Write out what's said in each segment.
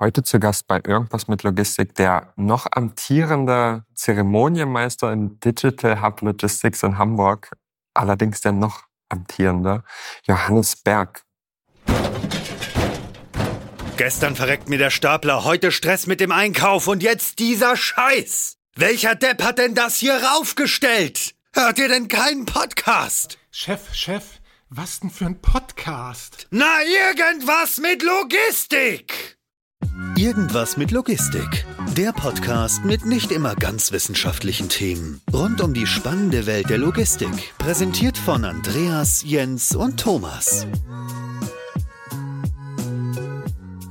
Heute zu Gast bei Irgendwas mit Logistik der noch amtierende Zeremonienmeister in Digital Hub Logistics in Hamburg, allerdings der noch amtierende Johannes Berg. Gestern verreckt mir der Stapler, heute Stress mit dem Einkauf und jetzt dieser Scheiß. Welcher Depp hat denn das hier raufgestellt? Hört ihr denn keinen Podcast? Chef, Chef, was denn für ein Podcast? Na, irgendwas mit Logistik! Irgendwas mit Logistik. Der Podcast mit nicht immer ganz wissenschaftlichen Themen. Rund um die spannende Welt der Logistik. Präsentiert von Andreas, Jens und Thomas.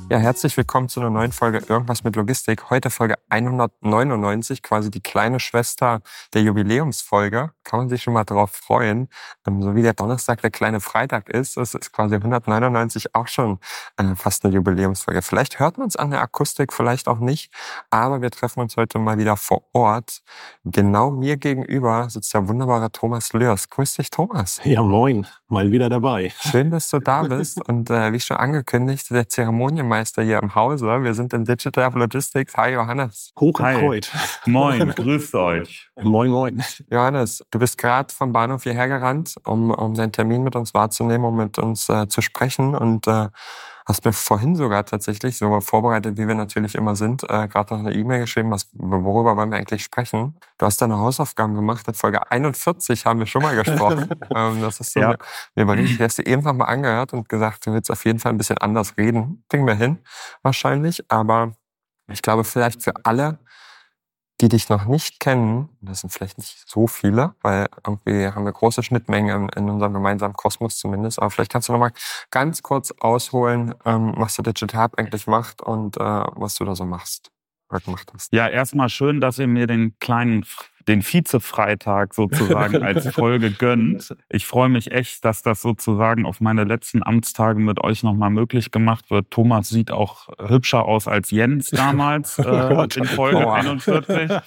Ja, herzlich willkommen zu einer neuen Folge Irgendwas mit Logistik. Heute Folge 199, quasi die kleine Schwester der Jubiläumsfolge. Kann man sich schon mal drauf freuen. Ähm, so wie der Donnerstag der kleine Freitag ist, es ist quasi 199 auch schon äh, fast eine Jubiläumsfolge. Vielleicht hört man es an der Akustik, vielleicht auch nicht. Aber wir treffen uns heute mal wieder vor Ort. Genau mir gegenüber sitzt der wunderbare Thomas Lörs. Grüß dich, Thomas. Ja, moin. Mal wieder dabei. Schön, dass du da bist. Und äh, wie schon angekündigt, der Zeremonienmeister Bürgermeister hier im Hause. Wir sind in Digital Logistics. Hi Johannes. Hoch erfreut. Moin, grüßt euch. Moin, moin. Johannes, du bist gerade vom Bahnhof hierher gerannt, um, um deinen Termin mit uns wahrzunehmen, um mit uns äh, zu sprechen und äh, hast mir vorhin sogar tatsächlich, so vorbereitet, wie wir natürlich immer sind, äh, gerade noch eine E-Mail geschrieben, was, worüber wollen wir eigentlich sprechen. Du hast deine Hausaufgaben gemacht. In Folge 41 haben wir schon mal gesprochen. ähm, das ist so, ja. mir überlegt, du hast dir eben noch mal angehört und gesagt, du willst auf jeden Fall ein bisschen anders reden. Kriegen wir hin, wahrscheinlich. Aber ich glaube, vielleicht für alle, die dich noch nicht kennen, das sind vielleicht nicht so viele, weil irgendwie haben wir große Schnittmengen in, unserem gemeinsamen Kosmos zumindest. Aber vielleicht kannst du noch mal ganz kurz ausholen, ähm, was der Digital Hub eigentlich macht und äh, was du da so machst gemacht hast. Ja, erstmal schön, dass ihr mir den kleinen den Vize-Freitag sozusagen als Folge gönnt. Ich freue mich echt, dass das sozusagen auf meine letzten Amtstage mit euch nochmal möglich gemacht wird. Thomas sieht auch hübscher aus als Jens damals äh, in Folge 41.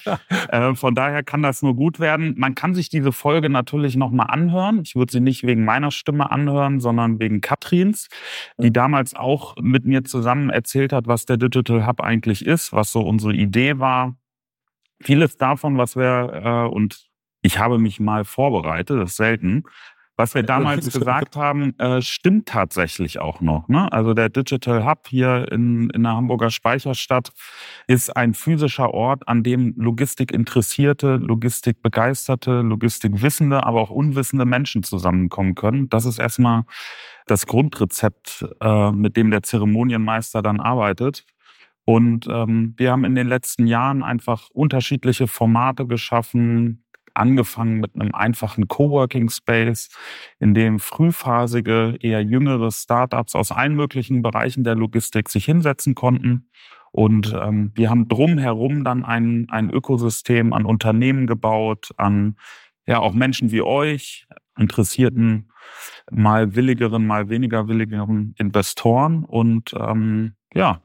Äh, von daher kann das nur gut werden. Man kann sich diese Folge natürlich nochmal anhören. Ich würde sie nicht wegen meiner Stimme anhören, sondern wegen Katrins, die damals auch mit mir zusammen erzählt hat, was der Digital Hub eigentlich ist, was so unsere Idee war vieles davon, was wir, äh, und ich habe mich mal vorbereitet, das ist selten, was wir damals gesagt haben, äh, stimmt tatsächlich auch noch. Ne? Also der Digital Hub hier in, in der Hamburger Speicherstadt ist ein physischer Ort, an dem Logistikinteressierte, Logistikbegeisterte, Logistikwissende, aber auch unwissende Menschen zusammenkommen können. Das ist erstmal das Grundrezept, äh, mit dem der Zeremonienmeister dann arbeitet. Und ähm, wir haben in den letzten Jahren einfach unterschiedliche Formate geschaffen, angefangen mit einem einfachen Coworking Space, in dem frühphasige, eher jüngere Startups aus allen möglichen Bereichen der Logistik sich hinsetzen konnten. Und ähm, wir haben drumherum dann ein, ein Ökosystem an Unternehmen gebaut, an ja auch Menschen wie euch, interessierten, mal willigeren, mal weniger willigeren Investoren. Und ähm, ja,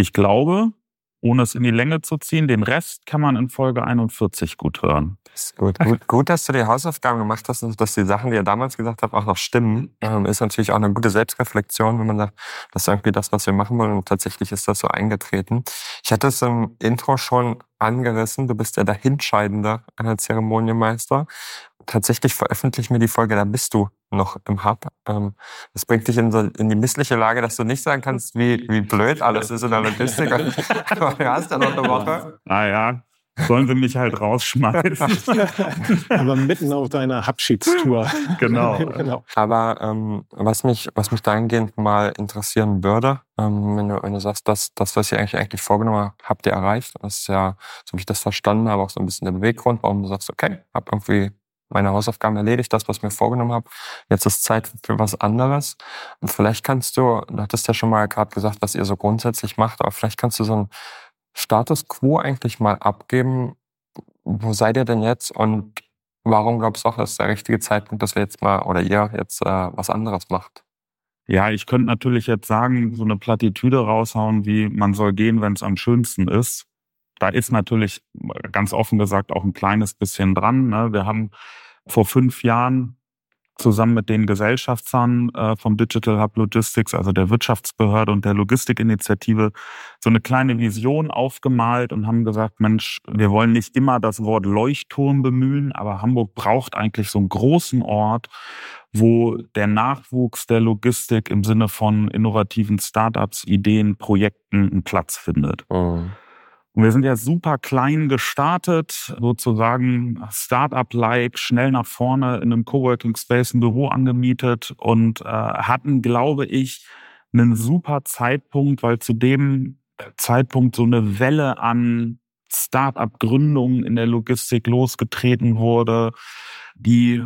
ich glaube, ohne es in die Länge zu ziehen, den Rest kann man in Folge 41 gut hören. gut. gut. Gut, dass du die Hausaufgaben gemacht hast und dass die Sachen, die ihr damals gesagt habt, auch noch stimmen. Ähm, ist natürlich auch eine gute Selbstreflexion, wenn man sagt, das ist irgendwie das, was wir machen wollen. Und tatsächlich ist das so eingetreten. Ich hatte es im Intro schon angerissen. Du bist der dahinscheidende Zeremonienmeister tatsächlich veröffentlichen wir die Folge, da bist du noch im Hub. Ähm, das bringt dich in, so, in die missliche Lage, dass du nicht sagen kannst, wie, wie blöd alles ist in der Logistik. Aber du hast ja noch eine Woche. Naja, sollen sie mich halt rausschmeißen. Aber mitten auf deiner Abschiedstour. Genau. genau. Aber ähm, was, mich, was mich dahingehend mal interessieren würde, ähm, wenn, du, wenn du sagst, dass das, was ihr eigentlich, eigentlich vorgenommen habt, habt ihr erreicht. Das ist ja, so wie ich das verstanden habe, auch so ein bisschen der Beweggrund, warum du sagst, okay, hab irgendwie meine Hausaufgaben erledigt, das, was mir vorgenommen habe. Jetzt ist Zeit für was anderes. Und vielleicht kannst du, du hattest ja schon mal gerade gesagt, was ihr so grundsätzlich macht, aber vielleicht kannst du so ein Status quo eigentlich mal abgeben. Wo seid ihr denn jetzt und warum glaubst du auch, dass der richtige Zeitpunkt, dass wir jetzt mal oder ihr jetzt äh, was anderes macht? Ja, ich könnte natürlich jetzt sagen, so eine Plattitüde raushauen, wie man soll gehen, wenn es am schönsten ist. Da ist natürlich ganz offen gesagt auch ein kleines bisschen dran. Ne? Wir haben vor fünf Jahren zusammen mit den Gesellschaftsern äh, vom Digital Hub Logistics, also der Wirtschaftsbehörde und der Logistikinitiative, so eine kleine Vision aufgemalt und haben gesagt, Mensch, wir wollen nicht immer das Wort Leuchtturm bemühen, aber Hamburg braucht eigentlich so einen großen Ort, wo der Nachwuchs der Logistik im Sinne von innovativen Startups, Ideen, Projekten einen Platz findet. Mhm. Und wir sind ja super klein gestartet, sozusagen Startup-like, schnell nach vorne in einem Coworking Space ein Büro angemietet und äh, hatten, glaube ich, einen super Zeitpunkt, weil zu dem Zeitpunkt so eine Welle an Startup-Gründungen in der Logistik losgetreten wurde. Die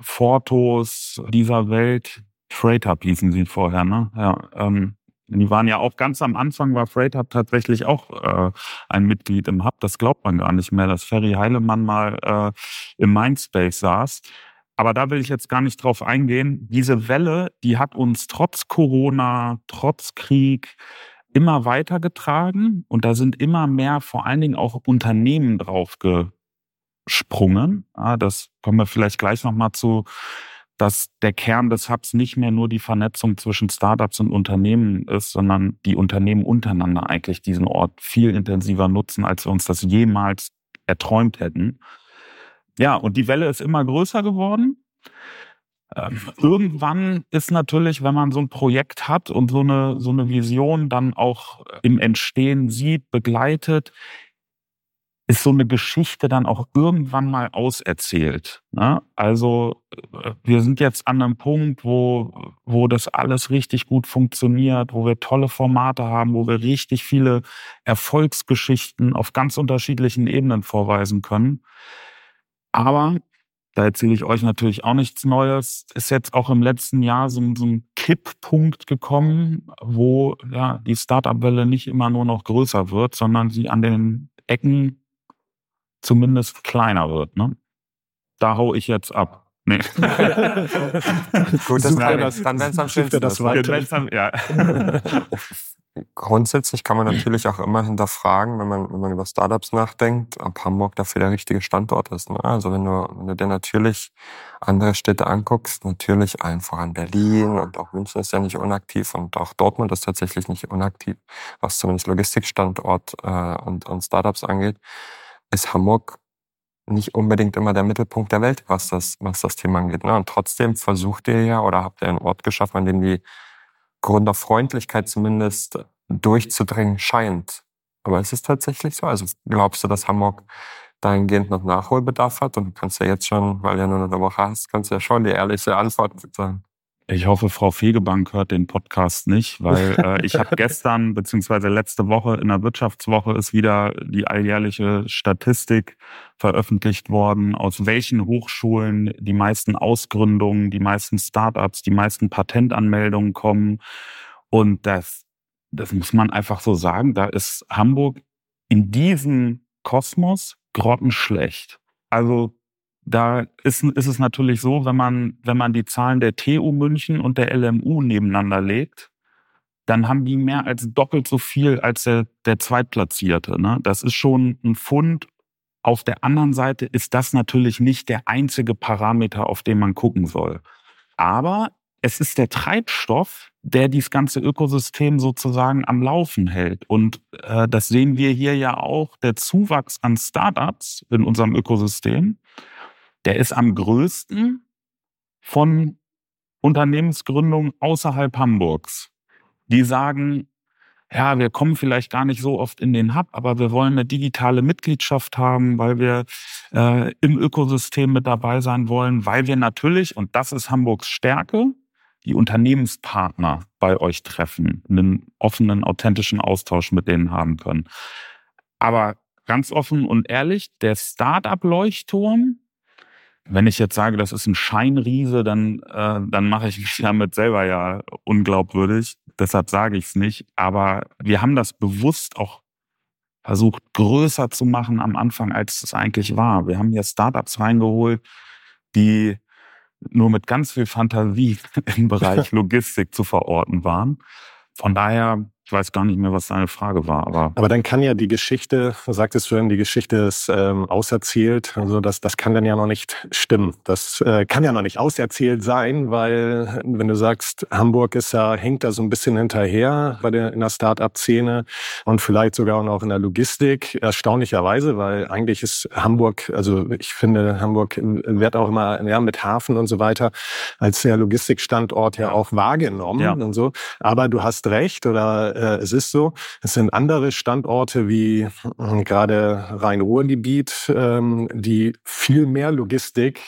Fotos dieser Welt, Freight Hub hießen sie vorher, ne? Ja, ähm, die waren ja auch ganz am Anfang, war Freight Hub tatsächlich auch äh, ein Mitglied im Hub. Das glaubt man gar nicht mehr, dass Ferry Heilemann mal äh, im Mindspace saß. Aber da will ich jetzt gar nicht drauf eingehen. Diese Welle, die hat uns trotz Corona, trotz Krieg immer weitergetragen und da sind immer mehr vor allen Dingen auch Unternehmen drauf gesprungen. Ja, das kommen wir vielleicht gleich nochmal zu dass der Kern des Hubs nicht mehr nur die Vernetzung zwischen Startups und Unternehmen ist, sondern die Unternehmen untereinander eigentlich diesen Ort viel intensiver nutzen, als wir uns das jemals erträumt hätten. Ja, und die Welle ist immer größer geworden. Ähm, irgendwann ist natürlich, wenn man so ein Projekt hat und so eine, so eine Vision dann auch im Entstehen sieht, begleitet, ist so eine Geschichte dann auch irgendwann mal auserzählt. Ne? Also äh, wir sind jetzt an einem Punkt, wo, wo das alles richtig gut funktioniert, wo wir tolle Formate haben, wo wir richtig viele Erfolgsgeschichten auf ganz unterschiedlichen Ebenen vorweisen können. Aber da erzähle ich euch natürlich auch nichts Neues. Ist jetzt auch im letzten Jahr so, so ein Kipppunkt gekommen, wo ja, die Startup-Welle nicht immer nur noch größer wird, sondern sie an den Ecken zumindest kleiner wird. Ne? Da hau ich jetzt ab. Nee. Gut, das, das, dann wenn es am schönsten das ist. Ja. Grundsätzlich kann man natürlich auch immer hinterfragen, wenn man, wenn man über Startups nachdenkt, ob Hamburg dafür der richtige Standort ist. Ne? Also wenn du, wenn du dir natürlich andere Städte anguckst, natürlich allen voran Berlin und auch München ist ja nicht unaktiv und auch Dortmund ist tatsächlich nicht unaktiv, was zumindest Logistikstandort äh, und, und Startups angeht ist Hamburg nicht unbedingt immer der Mittelpunkt der Welt, was das, was das Thema angeht. Ne? Und trotzdem versucht ihr ja oder habt ihr einen Ort geschaffen, an dem die Gründerfreundlichkeit zumindest durchzudringen scheint. Aber ist es tatsächlich so? Also glaubst du, dass Hamburg dahingehend noch Nachholbedarf hat? Und du kannst ja jetzt schon, weil du ja nur eine Woche hast, kannst ja schon die ehrliche Antwort sagen. Ich hoffe, Frau Fegebank hört den Podcast nicht, weil äh, ich habe gestern beziehungsweise letzte Woche in der Wirtschaftswoche ist wieder die alljährliche Statistik veröffentlicht worden, aus welchen Hochschulen die meisten Ausgründungen, die meisten Startups, die meisten Patentanmeldungen kommen. Und das, das muss man einfach so sagen, da ist Hamburg in diesem Kosmos grottenschlecht. Also da ist, ist es natürlich so, wenn man, wenn man die Zahlen der TU München und der LMU nebeneinander legt, dann haben die mehr als doppelt so viel als der, der Zweitplatzierte. Ne? Das ist schon ein Fund. Auf der anderen Seite ist das natürlich nicht der einzige Parameter, auf den man gucken soll. Aber es ist der Treibstoff, der dieses ganze Ökosystem sozusagen am Laufen hält. Und äh, das sehen wir hier ja auch, der Zuwachs an Startups in unserem Ökosystem der ist am größten von Unternehmensgründungen außerhalb Hamburgs. Die sagen, ja, wir kommen vielleicht gar nicht so oft in den Hub, aber wir wollen eine digitale Mitgliedschaft haben, weil wir äh, im Ökosystem mit dabei sein wollen, weil wir natürlich, und das ist Hamburgs Stärke, die Unternehmenspartner bei euch treffen, einen offenen, authentischen Austausch mit denen haben können. Aber ganz offen und ehrlich, der Startup-Leuchtturm, wenn ich jetzt sage, das ist ein Scheinriese, dann, äh, dann mache ich mich damit selber ja unglaubwürdig. Deshalb sage ich es nicht. Aber wir haben das bewusst auch versucht, größer zu machen am Anfang, als es eigentlich war. Wir haben hier Startups reingeholt, die nur mit ganz viel Fantasie im Bereich Logistik zu verorten waren. Von daher Ich weiß gar nicht mehr, was deine Frage war, aber. Aber dann kann ja die Geschichte, du sagtest vorhin, die Geschichte ist ähm, auserzählt. Also das, das kann dann ja noch nicht stimmen. Das äh, kann ja noch nicht auserzählt sein, weil wenn du sagst, Hamburg ist ja, hängt da so ein bisschen hinterher bei der, in der Start-up-Szene und vielleicht sogar auch noch in der Logistik, erstaunlicherweise, weil eigentlich ist Hamburg, also ich finde, Hamburg wird auch immer ja, mit Hafen und so weiter als der Logistikstandort ja auch wahrgenommen ja. und so. Aber du hast recht oder äh, es ist so. Es sind andere Standorte wie äh, gerade Rhein-Ruhr-Gebiet, ähm, die viel mehr Logistik,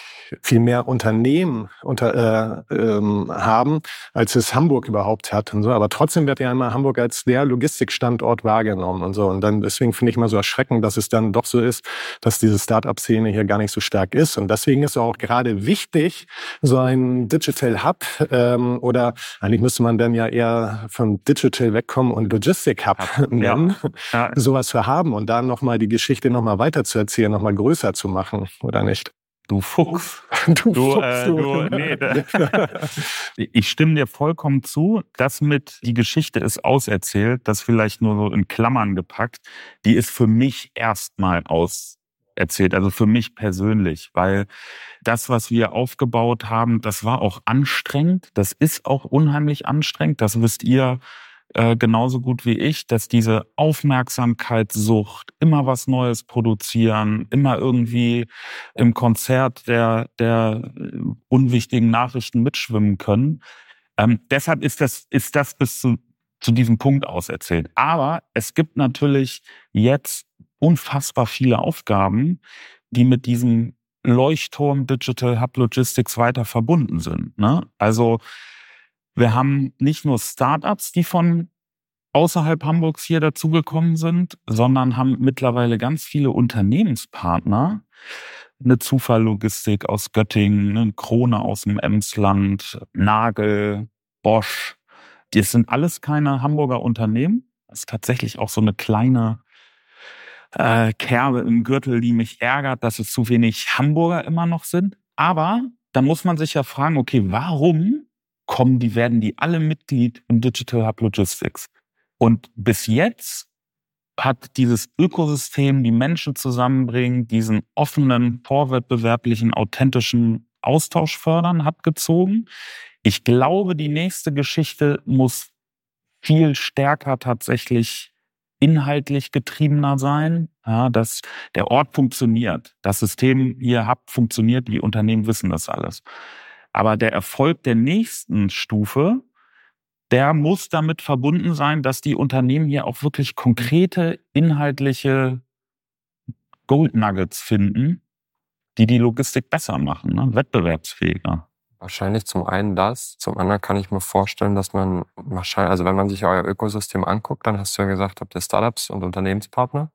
viel mehr Unternehmen unter, äh, ähm, haben, als es Hamburg überhaupt hat und so. Aber trotzdem wird ja immer Hamburg als der Logistikstandort wahrgenommen und so. Und dann deswegen finde ich mal so erschreckend, dass es dann doch so ist, dass diese Start-up-Szene hier gar nicht so stark ist. Und deswegen ist auch gerade wichtig, so ein Digital Hub ähm, oder eigentlich müsste man dann ja eher vom Digital wegkommen und Logistic Hub nennen, ja. Ja. sowas zu haben und dann nochmal die Geschichte nochmal weiter zu erzählen, nochmal größer zu machen, oder nicht? Du Fuchs. Du, du, Fuchs, äh, du nee, ich stimme dir vollkommen zu. Das mit die Geschichte ist auserzählt, das vielleicht nur so in Klammern gepackt, die ist für mich erstmal auserzählt, also für mich persönlich, weil das, was wir aufgebaut haben, das war auch anstrengend, das ist auch unheimlich anstrengend, das wisst ihr äh, genauso gut wie ich, dass diese Aufmerksamkeitssucht, immer was Neues produzieren, immer irgendwie im Konzert der, der äh, unwichtigen Nachrichten mitschwimmen können. Ähm, deshalb ist das, ist das bis zu, zu diesem Punkt auserzählt. Aber es gibt natürlich jetzt unfassbar viele Aufgaben, die mit diesem Leuchtturm Digital Hub Logistics weiter verbunden sind. Ne? Also wir haben nicht nur Startups, die von außerhalb Hamburgs hier dazugekommen sind, sondern haben mittlerweile ganz viele Unternehmenspartner. Eine Zufalllogistik aus Göttingen, eine Krone aus dem Emsland, Nagel, Bosch. Das sind alles keine Hamburger Unternehmen. Das ist tatsächlich auch so eine kleine äh, Kerbe im Gürtel, die mich ärgert, dass es zu wenig Hamburger immer noch sind. Aber da muss man sich ja fragen, okay, warum kommen die, werden die alle Mitglied im Digital Hub Logistics. Und bis jetzt hat dieses Ökosystem, die Menschen zusammenbringen, diesen offenen, vorwettbewerblichen, authentischen Austausch fördern, hat gezogen. Ich glaube, die nächste Geschichte muss viel stärker tatsächlich inhaltlich getriebener sein, ja, dass der Ort funktioniert, das System hier Hub funktioniert, die Unternehmen wissen das alles. Aber der Erfolg der nächsten Stufe, der muss damit verbunden sein, dass die Unternehmen hier auch wirklich konkrete inhaltliche Gold Nuggets finden, die die Logistik besser machen, ne? wettbewerbsfähiger. Wahrscheinlich zum einen das, zum anderen kann ich mir vorstellen, dass man wahrscheinlich, also wenn man sich euer Ökosystem anguckt, dann hast du ja gesagt, habt ihr Startups und Unternehmenspartner.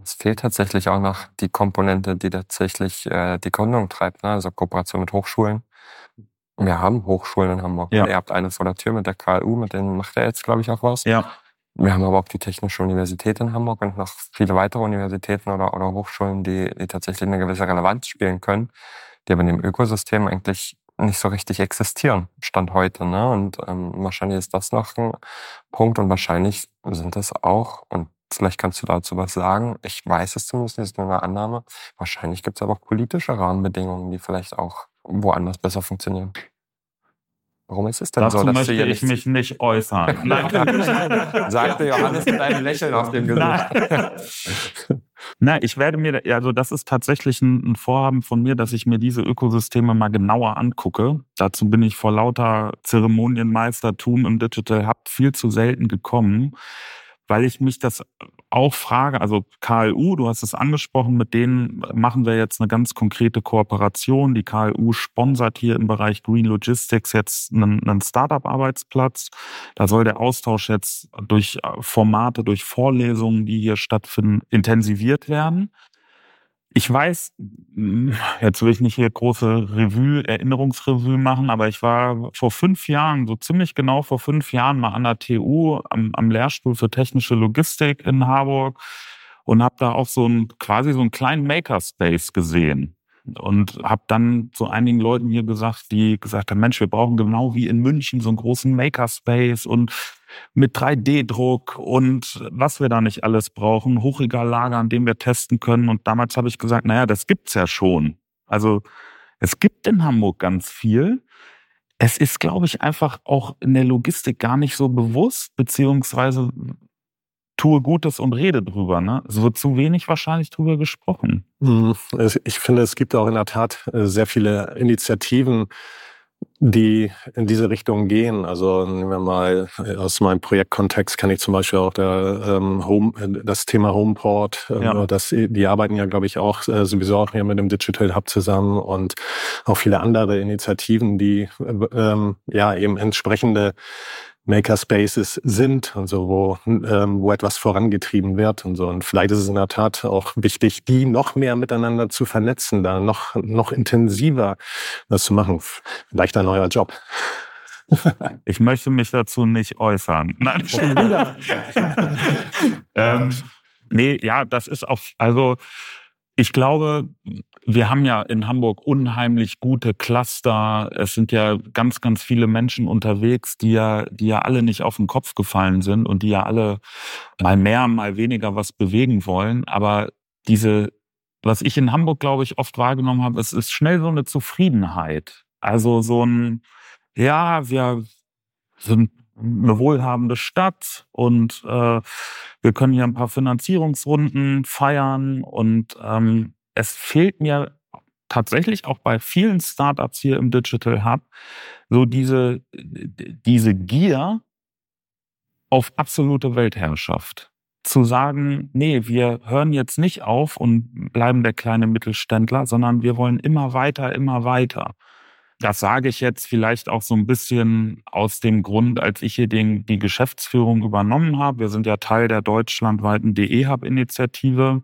Es fehlt tatsächlich auch noch die Komponente, die tatsächlich äh, die Gründung treibt, ne? also Kooperation mit Hochschulen. Wir haben Hochschulen in Hamburg. Ja. Ihr habt eine vor der Tür mit der KLU, mit denen macht er jetzt, glaube ich, auch was. Ja. Wir haben aber auch die Technische Universität in Hamburg und noch viele weitere Universitäten oder, oder Hochschulen, die, die tatsächlich eine gewisse Relevanz spielen können, die aber in dem Ökosystem eigentlich nicht so richtig existieren, Stand heute. Ne? Und ähm, wahrscheinlich ist das noch ein Punkt und wahrscheinlich sind das auch, und vielleicht kannst du dazu was sagen, ich weiß es zumindest, das ist nur eine Annahme, wahrscheinlich gibt es aber auch politische Rahmenbedingungen, die vielleicht auch woanders besser funktionieren. Warum ist es denn Dazu so, dass möchte ich mich nicht äußern. Sagte Johannes mit einem Lächeln auf dem Gesicht. Nein, ich werde mir, also das ist tatsächlich ein, Vorhaben von mir, dass ich mir diese Ökosysteme mal genauer angucke. Dazu bin ich vor lauter Zeremonienmeistertum im Digital Hub viel zu selten gekommen weil ich mich das auch frage, also KLU, du hast es angesprochen, mit denen machen wir jetzt eine ganz konkrete Kooperation. Die KLU sponsert hier im Bereich Green Logistics jetzt einen, einen Startup-Arbeitsplatz. Da soll der Austausch jetzt durch Formate, durch Vorlesungen, die hier stattfinden, intensiviert werden. Ich weiß, hm, jetzt will ich nicht hier große Revue, Erinnerungsrevue machen, aber ich war vor fünf Jahren, so ziemlich genau vor fünf Jahren mal an der TU am, am Lehrstuhl für technische Logistik in Harburg und habe da auch so ein quasi so einen kleinen Makerspace gesehen. Und habe dann zu einigen Leuten hier gesagt, die gesagt haben, Mensch, wir brauchen genau wie in München so einen großen Makerspace und mit 3D-Druck und was wir da nicht alles brauchen, Hochregallager, an dem wir testen können. Und damals habe ich gesagt, naja, das gibt's ja schon. Also es gibt in Hamburg ganz viel. Es ist, glaube ich, einfach auch in der Logistik gar nicht so bewusst, beziehungsweise tue Gutes und rede drüber. Ne? Es wird zu wenig wahrscheinlich drüber gesprochen. Mhm. Ich finde, es gibt auch in der Tat äh, sehr viele Initiativen, die in diese Richtung gehen. Also nehmen wir mal äh, aus meinem Projektkontext kann ich zum Beispiel auch der, ähm, Home, äh, das Thema Homeport, äh, ja. das, die arbeiten ja, glaube ich, auch äh, sowieso auch hier mit dem Digital Hub zusammen und auch viele andere Initiativen, die ähm, ja eben entsprechende Makerspaces sind und so, wo, ähm, wo etwas vorangetrieben wird und so. Und vielleicht ist es in der Tat auch wichtig, die noch mehr miteinander zu vernetzen, da noch, noch intensiver das zu machen. Vielleicht ein neuer Job. Ich möchte mich dazu nicht äußern. Nein. ähm, nee, ja, das ist auch, also ich glaube, wir haben ja in Hamburg unheimlich gute Cluster. Es sind ja ganz, ganz viele Menschen unterwegs, die ja, die ja alle nicht auf den Kopf gefallen sind und die ja alle mal mehr, mal weniger was bewegen wollen. Aber diese, was ich in Hamburg, glaube ich, oft wahrgenommen habe, es ist schnell so eine Zufriedenheit. Also so ein, ja, wir sind eine wohlhabende Stadt und äh, wir können hier ein paar Finanzierungsrunden feiern und ähm, es fehlt mir tatsächlich auch bei vielen Startups hier im Digital Hub so diese, diese Gier auf absolute Weltherrschaft. Zu sagen, nee, wir hören jetzt nicht auf und bleiben der kleine Mittelständler, sondern wir wollen immer weiter, immer weiter. Das sage ich jetzt vielleicht auch so ein bisschen aus dem Grund, als ich hier den, die Geschäftsführung übernommen habe. Wir sind ja Teil der deutschlandweiten DE-Hub-Initiative,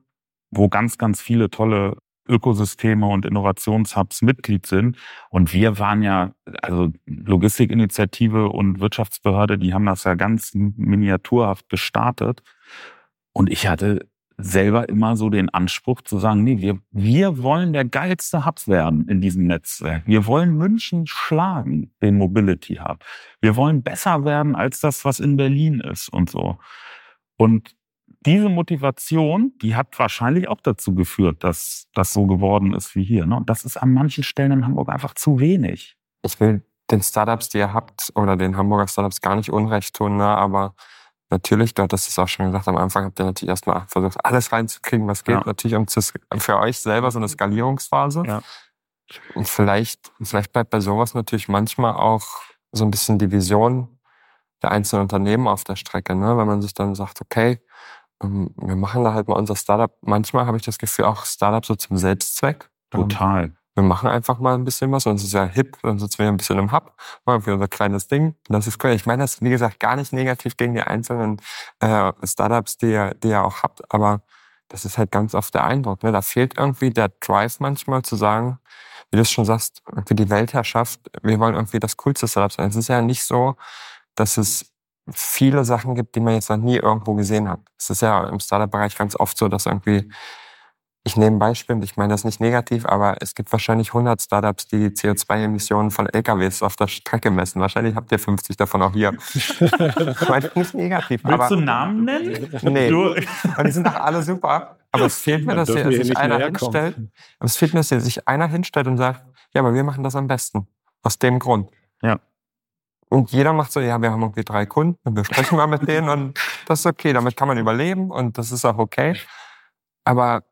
wo ganz, ganz viele tolle Ökosysteme und Innovationshubs Mitglied sind. Und wir waren ja, also Logistikinitiative und Wirtschaftsbehörde, die haben das ja ganz miniaturhaft gestartet. Und ich hatte selber immer so den Anspruch zu sagen, nee, wir, wir wollen der geilste Hub werden in diesem Netzwerk. Wir wollen München schlagen, den Mobility Hub. Wir wollen besser werden als das, was in Berlin ist und so. Und diese Motivation, die hat wahrscheinlich auch dazu geführt, dass das so geworden ist wie hier. Ne? Und das ist an manchen Stellen in Hamburg einfach zu wenig. Ich will den Startups, die ihr habt, oder den Hamburger Startups gar nicht unrecht tun, ne? aber Natürlich, du es auch schon gesagt, am Anfang habt ihr natürlich erstmal versucht, alles reinzukriegen, was geht. Ja. Natürlich um zu, für euch selber so eine Skalierungsphase. Ja. Und vielleicht, vielleicht bleibt bei sowas natürlich manchmal auch so ein bisschen die Vision der einzelnen Unternehmen auf der Strecke, ne? wenn man sich dann sagt, okay, ähm, wir machen da halt mal unser Startup. Manchmal habe ich das Gefühl, auch Startup so zum Selbstzweck. Total wir machen einfach mal ein bisschen was, uns ist ja hip, dann sitzen wir ein bisschen im Hub, machen wir unser kleines Ding. Das ist cool. Ich meine das, wie gesagt, gar nicht negativ gegen die einzelnen äh, Startups, die ihr, die ihr auch habt, aber das ist halt ganz oft der Eindruck. Ne? Da fehlt irgendwie der Drive manchmal zu sagen, wie du es schon sagst, für die Weltherrschaft, wir wollen irgendwie das coolste Startup sein. Es ist ja nicht so, dass es viele Sachen gibt, die man jetzt noch nie irgendwo gesehen hat. Es ist ja im Startup-Bereich ganz oft so, dass irgendwie ich nehme ein Beispiel, ich meine das nicht negativ, aber es gibt wahrscheinlich 100 Startups, die die CO2-Emissionen von LKWs auf der Strecke messen. Wahrscheinlich habt ihr 50 davon auch hier. ich meine nicht negativ. Willst aber, du Namen nennen? Nee. Du. Und die sind doch alle super. Aber es fehlt mir, dass hier sich einer hinstellt. Aber es fehlt mir, dass hier sich einer hinstellt und sagt, ja, aber wir machen das am besten. Aus dem Grund. Ja. Und jeder macht so, ja, wir haben irgendwie drei Kunden und wir sprechen mal mit denen und das ist okay, damit kann man überleben und das ist auch okay. Aber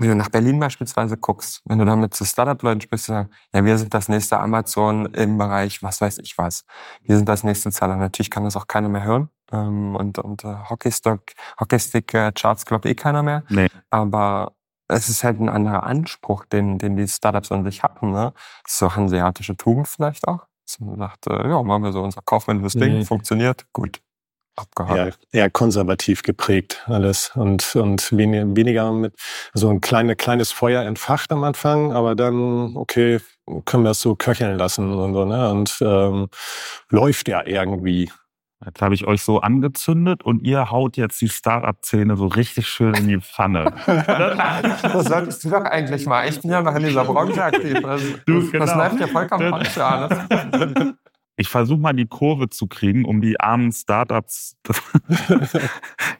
wenn du nach Berlin beispielsweise guckst, wenn du da mit so Startup-Leuten sprichst, sagen, ja, wir sind das nächste Amazon im Bereich, was weiß ich was. Wir sind das nächste Zeller. Natürlich kann das auch keiner mehr hören. Ähm, und und uh, Hockeystick, Hockeystick uh, Charts glaubt eh keiner mehr. Nee. Aber es ist halt ein anderer Anspruch, den, den die Startups an sich hatten. Ne? So hanseatische Tugend vielleicht auch. So man sagt, äh, ja, machen wir so unser kaufmännisches Ding, nee. funktioniert, gut abgehakt. Ja, eher konservativ geprägt alles und, und weniger mit so ein kleine, kleines Feuer entfacht am Anfang, aber dann, okay, können wir es so köcheln lassen und so, ne? Und ähm, läuft ja irgendwie. Jetzt habe ich euch so angezündet und ihr haut jetzt die Startup-Szene so richtig schön in die Pfanne. das solltest du doch eigentlich mal. Ich bin ja noch in dieser Branche aktiv. Also, du, genau. Das läuft ja vollkommen falsch an. Ich versuche mal die Kurve zu kriegen, um die armen Startups,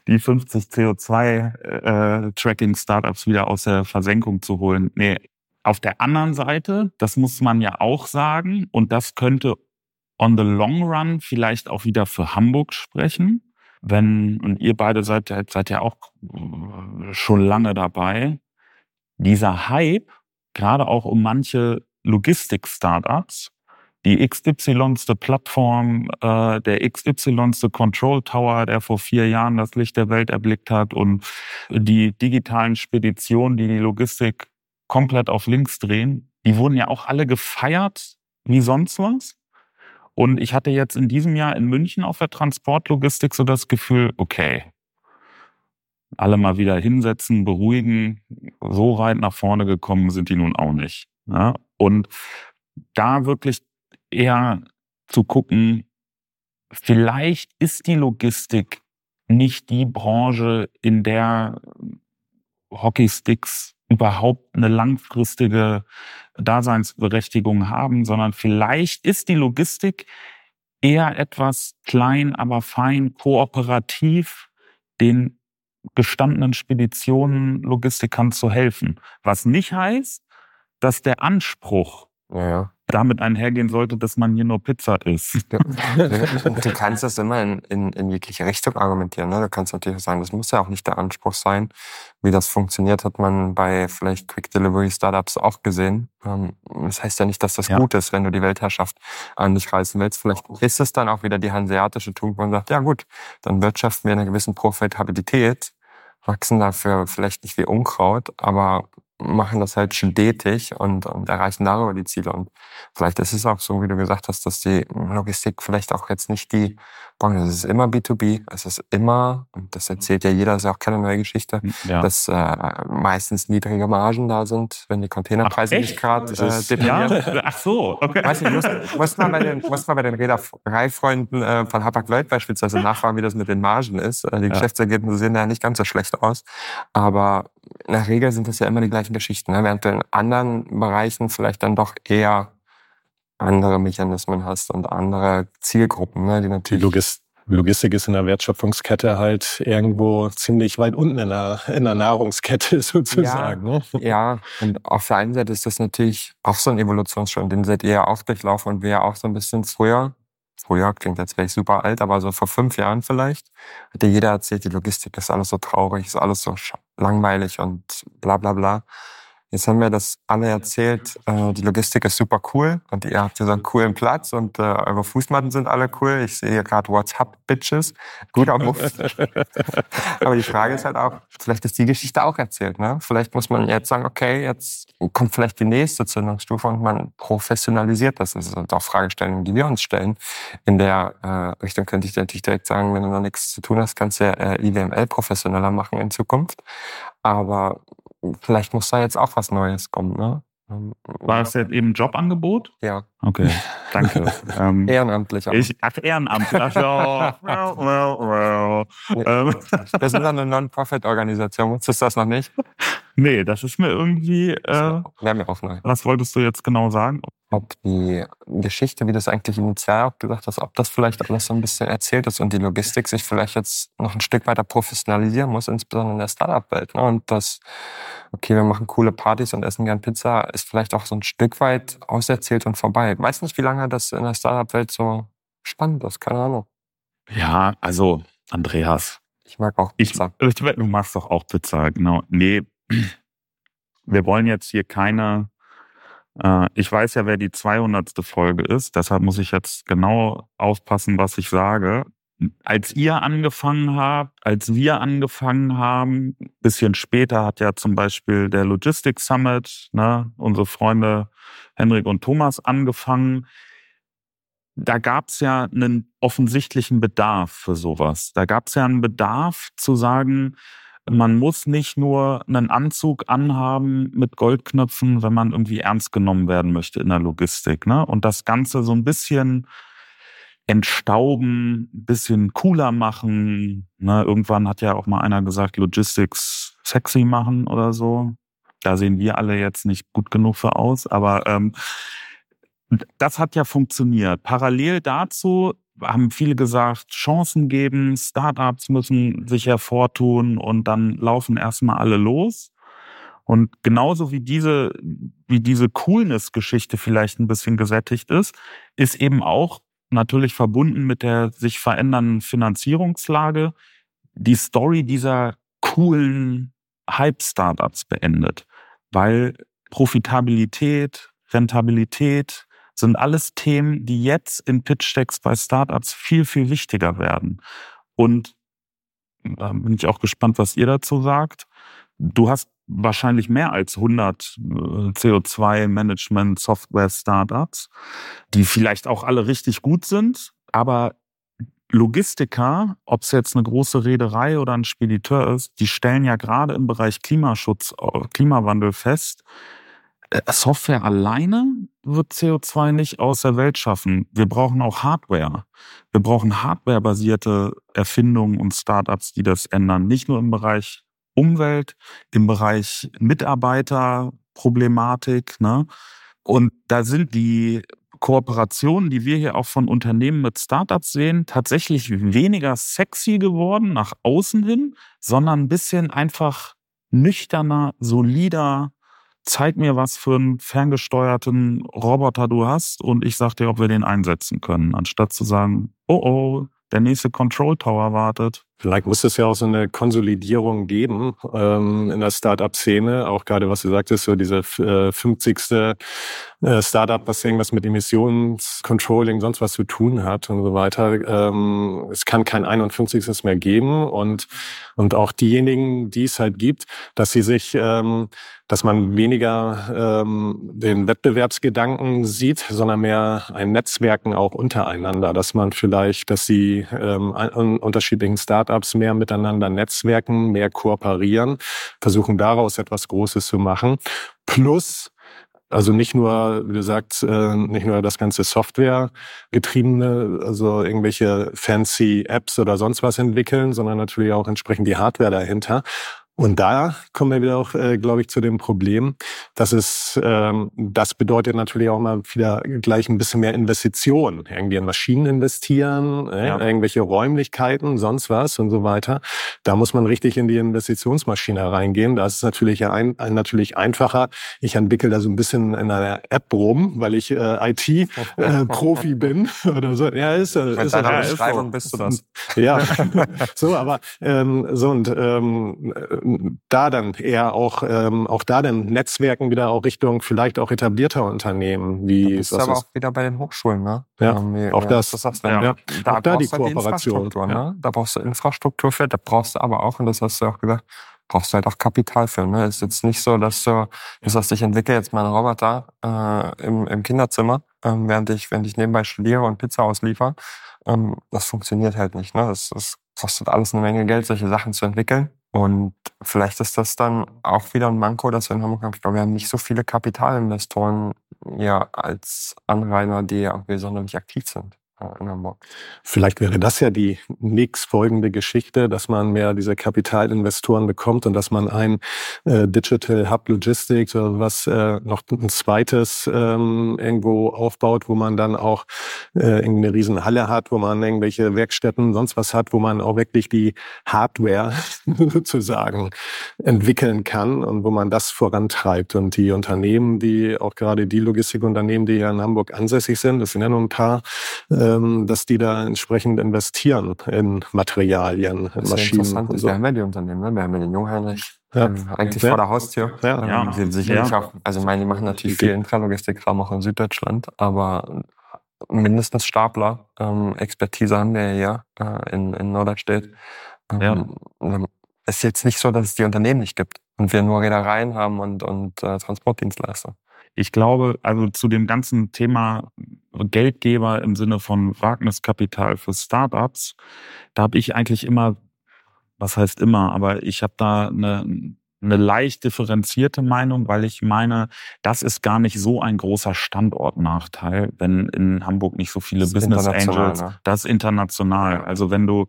die 50 CO2-Tracking-Startups äh, wieder aus der Versenkung zu holen. Nee, auf der anderen Seite, das muss man ja auch sagen, und das könnte on the long run vielleicht auch wieder für Hamburg sprechen. Wenn, und ihr beide seid, seid ja auch schon lange dabei, dieser Hype, gerade auch um manche Logistik-Startups, die XY-ste Plattform, äh, der XY-ste Control Tower, der vor vier Jahren das Licht der Welt erblickt hat und die digitalen Speditionen, die die Logistik komplett auf links drehen, die wurden ja auch alle gefeiert wie sonst was. Und ich hatte jetzt in diesem Jahr in München auf der Transportlogistik so das Gefühl, okay, alle mal wieder hinsetzen, beruhigen, so weit nach vorne gekommen sind die nun auch nicht. Ja? Und da wirklich eher zu gucken, vielleicht ist die Logistik nicht die Branche, in der Hockeysticks überhaupt eine langfristige Daseinsberechtigung haben, sondern vielleicht ist die Logistik eher etwas klein, aber fein, kooperativ den gestandenen Speditionen, Logistikern zu helfen. Was nicht heißt, dass der Anspruch ja, ja damit einhergehen sollte, dass man hier nur Pizza isst. du kannst das immer in, in, in jegliche Richtung argumentieren. Ne? Du kannst natürlich sagen, das muss ja auch nicht der Anspruch sein. Wie das funktioniert, hat man bei vielleicht Quick Delivery Startups auch gesehen. Ähm, das heißt ja nicht, dass das ja. gut ist, wenn du die Weltherrschaft an dich reißen willst. Vielleicht ist es dann auch wieder die hanseatische Tugend, wo man sagt, ja gut, dann wirtschaften wir in einer gewissen Profitabilität, wachsen dafür vielleicht nicht wie Unkraut, aber machen das halt stetig und, und erreichen darüber die Ziele. Und vielleicht ist es auch so, wie du gesagt hast, dass die Logistik vielleicht auch jetzt nicht die Branche ist. Es ist immer B2B, es ist immer, und das erzählt ja jeder, das ist ja auch keine neue Geschichte, hm, ja. dass äh, meistens niedrige Margen da sind, wenn die Containerpreise Ach, nicht gerade äh, definieren. Ja? Ach so, okay. Weißt du, muss, muss man bei den, muss man bei den Reedereifreunden äh, von Hapag-Lloyd beispielsweise nachfragen, wie das mit den Margen ist. Äh, die ja. Geschäftsergebnisse sehen ja nicht ganz so schlecht aus, aber in der Regel sind das ja immer die gleichen Geschichten, ne? während du in anderen Bereichen vielleicht dann doch eher andere Mechanismen hast und andere Zielgruppen, ne? die natürlich. Die Logist Logistik ist in der Wertschöpfungskette halt irgendwo ziemlich weit unten in der, in der Nahrungskette sozusagen. Ja, ne? ja, und auf der einen Seite ist das natürlich auch so ein Evolutionsschritt, den seid ihr ja auch durchlaufen und wir ja auch so ein bisschen früher früher, klingt jetzt wäre ich super alt, aber so vor fünf Jahren vielleicht, hat dir jeder erzählt, die Logistik ist alles so traurig, ist alles so langweilig und bla bla bla. Jetzt haben wir das alle erzählt, äh, die Logistik ist super cool und ihr habt hier so einen coolen Platz und äh, eure Fußmatten sind alle cool. Ich sehe hier gerade WhatsApp-Bitches. Guter Move. Aber die Frage ist halt auch, vielleicht ist die Geschichte auch erzählt. Ne? Vielleicht muss man jetzt sagen, okay, jetzt kommt vielleicht die nächste Zündungsstufe und man professionalisiert das. Das sind auch Fragestellungen, die wir uns stellen. In der äh, Richtung könnte ich natürlich direkt sagen, wenn du noch nichts zu tun hast, kannst du ja äh, IWML professioneller machen in Zukunft. Aber vielleicht muss da jetzt auch was Neues kommen. Ne? Ähm, War es jetzt eben ein Jobangebot? Ja. Okay, danke. ähm, ehrenamtlich. Aber. Ich, ach, ehrenamtlich. Ach, ja. Ähm. Wir sind eine Non-Profit-Organisation. Wusstest du das noch nicht? Nee, das ist mir irgendwie... Äh, Wäre mir auch neu. Was wolltest du jetzt genau sagen? Ob die Geschichte, wie das eigentlich initial auch gesagt hast, ob das vielleicht alles so ein bisschen erzählt ist und die Logistik sich vielleicht jetzt noch ein Stück weiter professionalisieren muss, insbesondere in der Startup-Welt. Ne? Und das, okay, wir machen coole Partys und essen gern Pizza, ist vielleicht auch so ein Stück weit auserzählt und vorbei. Ich weiß nicht, wie lange das in der Startup-Welt so spannend ist, keine Ahnung. Ja, also, Andreas. Ich mag auch Pizza. Ich, du machst doch auch Pizza, genau. Nee, wir wollen jetzt hier keine ich weiß ja, wer die 200. Folge ist, deshalb muss ich jetzt genau aufpassen, was ich sage. Als ihr angefangen habt, als wir angefangen haben, bisschen später hat ja zum Beispiel der Logistics Summit, ne, unsere Freunde Henrik und Thomas angefangen. Da gab es ja einen offensichtlichen Bedarf für sowas. Da gab es ja einen Bedarf zu sagen, man muss nicht nur einen Anzug anhaben mit Goldknöpfen, wenn man irgendwie ernst genommen werden möchte in der Logistik. Ne? Und das Ganze so ein bisschen entstauben, bisschen cooler machen. Ne, irgendwann hat ja auch mal einer gesagt, Logistics sexy machen oder so. Da sehen wir alle jetzt nicht gut genug für aus, aber ähm, das hat ja funktioniert. Parallel dazu haben viele gesagt, Chancen geben, Startups müssen sich hervortun und dann laufen erstmal alle los. Und genauso wie diese, wie diese Coolness-Geschichte vielleicht ein bisschen gesättigt ist, ist eben auch natürlich verbunden mit der sich verändernden Finanzierungslage die Story dieser coolen Hype-Startups beendet, weil Profitabilität, Rentabilität, sind alles Themen, die jetzt in Pitch-Decks bei Startups viel, viel wichtiger werden. Und da bin ich auch gespannt, was ihr dazu sagt. Du hast wahrscheinlich mehr als 100 äh, CO2-Management-Software-Startups, die vielleicht auch alle richtig gut sind, aber Logistiker, ob es jetzt eine große Reederei oder ein Spediteur ist, die stellen ja gerade im Bereich Klimaschutz, äh, Klimawandel fest, Software alleine wird CO2 nicht aus der Welt schaffen. Wir brauchen auch Hardware. Wir brauchen hardwarebasierte Erfindungen und Startups, die das ändern. Nicht nur im Bereich Umwelt, im Bereich Mitarbeiterproblematik. Ne? Und da sind die Kooperationen, die wir hier auch von Unternehmen mit Startups sehen, tatsächlich weniger sexy geworden nach außen hin, sondern ein bisschen einfach nüchterner, solider, zeig mir, was für einen ferngesteuerten Roboter du hast und ich sag dir, ob wir den einsetzen können, anstatt zu sagen, oh oh, der nächste Control Tower wartet. Vielleicht muss es ja auch so eine Konsolidierung geben ähm, in der Startup-Szene, auch gerade was du sagtest, so diese äh, 50. Äh, Startup, was irgendwas mit Emissionscontrolling, sonst was zu tun hat und so weiter. Ähm, es kann kein 51. mehr geben und und auch diejenigen, die es halt gibt, dass sie sich, ähm, dass man weniger ähm, den Wettbewerbsgedanken sieht, sondern mehr ein Netzwerken auch untereinander, dass man vielleicht, dass sie ähm, unterschiedlichen Startups Startups mehr miteinander netzwerken, mehr kooperieren, versuchen daraus etwas Großes zu machen. Plus, also nicht nur, wie du sagst, äh, nicht nur das ganze Software getriebene, also irgendwelche fancy Apps oder sonst was entwickeln, sondern natürlich auch entsprechend die Hardware dahinter. Und da kommen wir wieder auch, äh, glaube ich, zu dem Problem, dass es, ähm, das bedeutet natürlich auch mal wieder gleich ein bisschen mehr Investitionen. Irgendwie in Maschinen investieren, äh, ja. irgendwelche Räumlichkeiten, sonst was und so weiter. Da muss man richtig in die Investitionsmaschine reingehen. Da ist es natürlich ein, ein natürlich einfacher. Ich entwickle da so ein bisschen in einer App rum, weil ich äh, IT-Profi äh, bin oder so. Ja, ist, äh, ist, ist, ist so. bist du das. Ja, so, aber ähm, so und ähm, da dann eher auch, ähm, auch da dann Netzwerken wieder auch Richtung vielleicht auch etablierter Unternehmen. Wie das ist aber auch wieder bei den Hochschulen, ne? Ja, ähm, wie, auch das. das sagst, ja. ja. Da auch da die Kooperation. Die ja. ne? Da brauchst du Infrastruktur für, da brauchst du aber auch, und das hast du auch gesagt, brauchst du halt auch Kapital für. Ne? Es ist jetzt nicht so, dass du, du sagst, ich entwickle jetzt meinen Roboter äh, im, im Kinderzimmer, ähm, während ich, während ich nebenbei studiere und Pizza ausliefer. Ähm, das funktioniert halt nicht. Ne? Das, das kostet alles eine Menge Geld, solche Sachen zu entwickeln. Und vielleicht ist das dann auch wieder ein Manko, dass wir in Hamburg haben. Ich glaube, wir haben nicht so viele Kapitalinvestoren ja als Anrainer, die irgendwie sonderlich aktiv sind in Hamburg. Vielleicht wäre das ja die nächstfolgende Geschichte, dass man mehr diese Kapitalinvestoren bekommt und dass man ein äh, Digital Hub Logistics oder was äh, noch ein zweites ähm, irgendwo aufbaut, wo man dann auch äh, irgendeine riesen Halle hat, wo man irgendwelche Werkstätten, sonst was hat, wo man auch wirklich die Hardware sozusagen entwickeln kann und wo man das vorantreibt. Und die Unternehmen, die auch gerade die Logistikunternehmen, die hier in Hamburg ansässig sind, das sind ja nur ein paar, äh, ähm, dass die da entsprechend investieren in Materialien, in das Maschinen. Interessant ist, so. wir haben ja die Unternehmen, ne? wir haben ja den Jungheinrich, ja. Ähm, eigentlich ja. vor der Haustür. Ja. ja. Ähm, die sicherlich ja. auch, also meine, die machen natürlich viel Intralogistikkram auch in Süddeutschland, aber mindestens Stapler, ähm, Expertise haben wir ja äh, in, in Norderstedt. Ähm, ja. Ähm, es ist jetzt nicht so, dass es die Unternehmen nicht gibt und wir nur Reedereien haben und, und äh, Transportdienstleister. Ich glaube, also zu dem ganzen Thema Geldgeber im Sinne von Wagniskapital für Startups, da habe ich eigentlich immer, was heißt immer, aber ich habe da eine, eine leicht differenzierte Meinung, weil ich meine, das ist gar nicht so ein großer Standortnachteil, wenn in Hamburg nicht so viele Business Angels, ne? das international. Also wenn du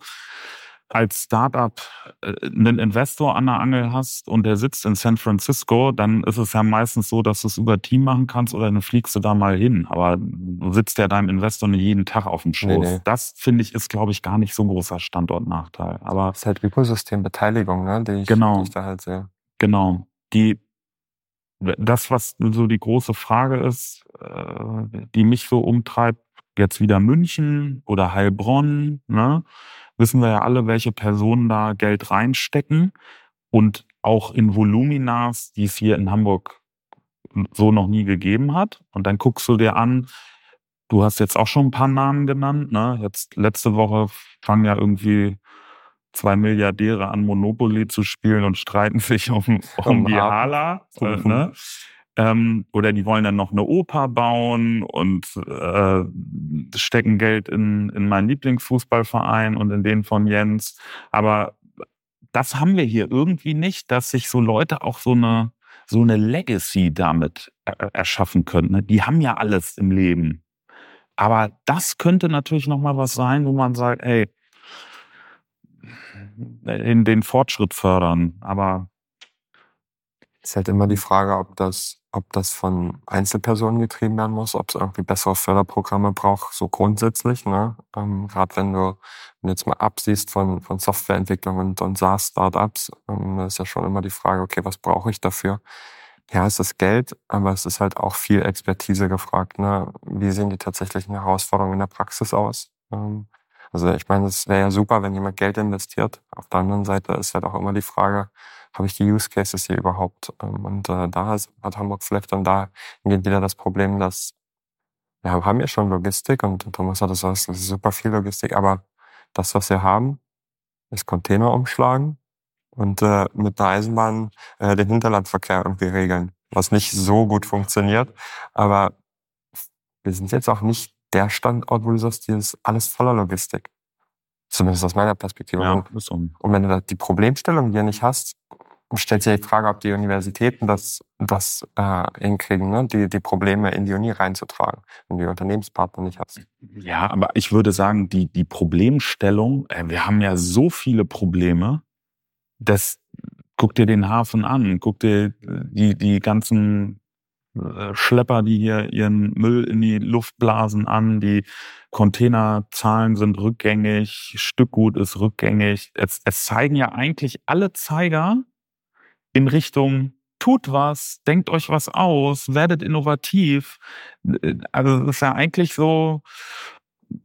als Startup äh, einen Investor an der Angel hast und der sitzt in San Francisco, dann ist es ja meistens so, dass du es über Team machen kannst oder dann fliegst du da mal hin. Aber du sitzt ja deinem Investor nicht jeden Tag auf dem Schoß. Nee, nee. Das finde ich ist, glaube ich, gar nicht so ein großer Standortnachteil. Aber das ist halt Ökosystembeteiligung, ne? die, ich, genau, die ich da halt sehe. Genau. Die das, was so die große Frage ist, äh, die mich so umtreibt, jetzt wieder München oder Heilbronn, ne? wissen wir ja alle, welche Personen da Geld reinstecken und auch in Voluminas, die es hier in Hamburg so noch nie gegeben hat. Und dann guckst du dir an, du hast jetzt auch schon ein paar Namen genannt. Ne? Jetzt letzte Woche fangen ja irgendwie zwei Milliardäre an Monopoly zu spielen und streiten sich um, um die Hala. Äh, ne? Ähm, oder die wollen dann noch eine Oper bauen und äh, stecken Geld in, in meinen Lieblingsfußballverein und in den von Jens. Aber das haben wir hier irgendwie nicht, dass sich so Leute auch so eine, so eine Legacy damit erschaffen können. Ne? Die haben ja alles im Leben. Aber das könnte natürlich nochmal was sein, wo man sagt, ey, den Fortschritt fördern. Aber ist halt immer die Frage, ob das ob das von Einzelpersonen getrieben werden muss, ob es irgendwie bessere Förderprogramme braucht, so grundsätzlich. Ne? Ähm, Gerade wenn du, wenn jetzt mal absiehst von, von Softwareentwicklung und, und SaaS-Startups, ähm, ist ja schon immer die Frage, okay, was brauche ich dafür? Ja, es ist Geld, aber es ist halt auch viel Expertise gefragt. Ne? Wie sehen die tatsächlichen Herausforderungen in der Praxis aus? Ähm, also ich meine, es wäre ja super, wenn jemand Geld investiert. Auf der anderen Seite ist halt auch immer die Frage, habe ich die Use Cases hier überhaupt? Ähm, und äh, da hat Hamburg vielleicht dann da geht wieder das Problem, dass wir haben ja schon Logistik und Thomas hat das gesagt, super viel Logistik, aber das, was wir haben, ist Container umschlagen und äh, mit der Eisenbahn äh, den Hinterlandverkehr irgendwie regeln, was nicht so gut funktioniert. Aber wir sind jetzt auch nicht der Standort, wo du sagst, hier ist alles voller Logistik. Zumindest aus meiner Perspektive. Ja, und, und wenn du die Problemstellung hier nicht hast, stellt sich die Frage, ob die Universitäten das, das äh, hinkriegen, ne? die, die Probleme in die Uni reinzutragen, wenn du die Unternehmenspartner nicht hast. Ja, aber ich würde sagen, die, die Problemstellung, äh, wir haben ja so viele Probleme, dass guck dir den Hafen an, guck dir die, die ganzen Schlepper, die hier ihren Müll in die Luft blasen an, die Containerzahlen sind rückgängig, Stückgut ist rückgängig. Es, es zeigen ja eigentlich alle Zeiger in Richtung tut was, denkt euch was aus, werdet innovativ. Äh, also das ist ja eigentlich so,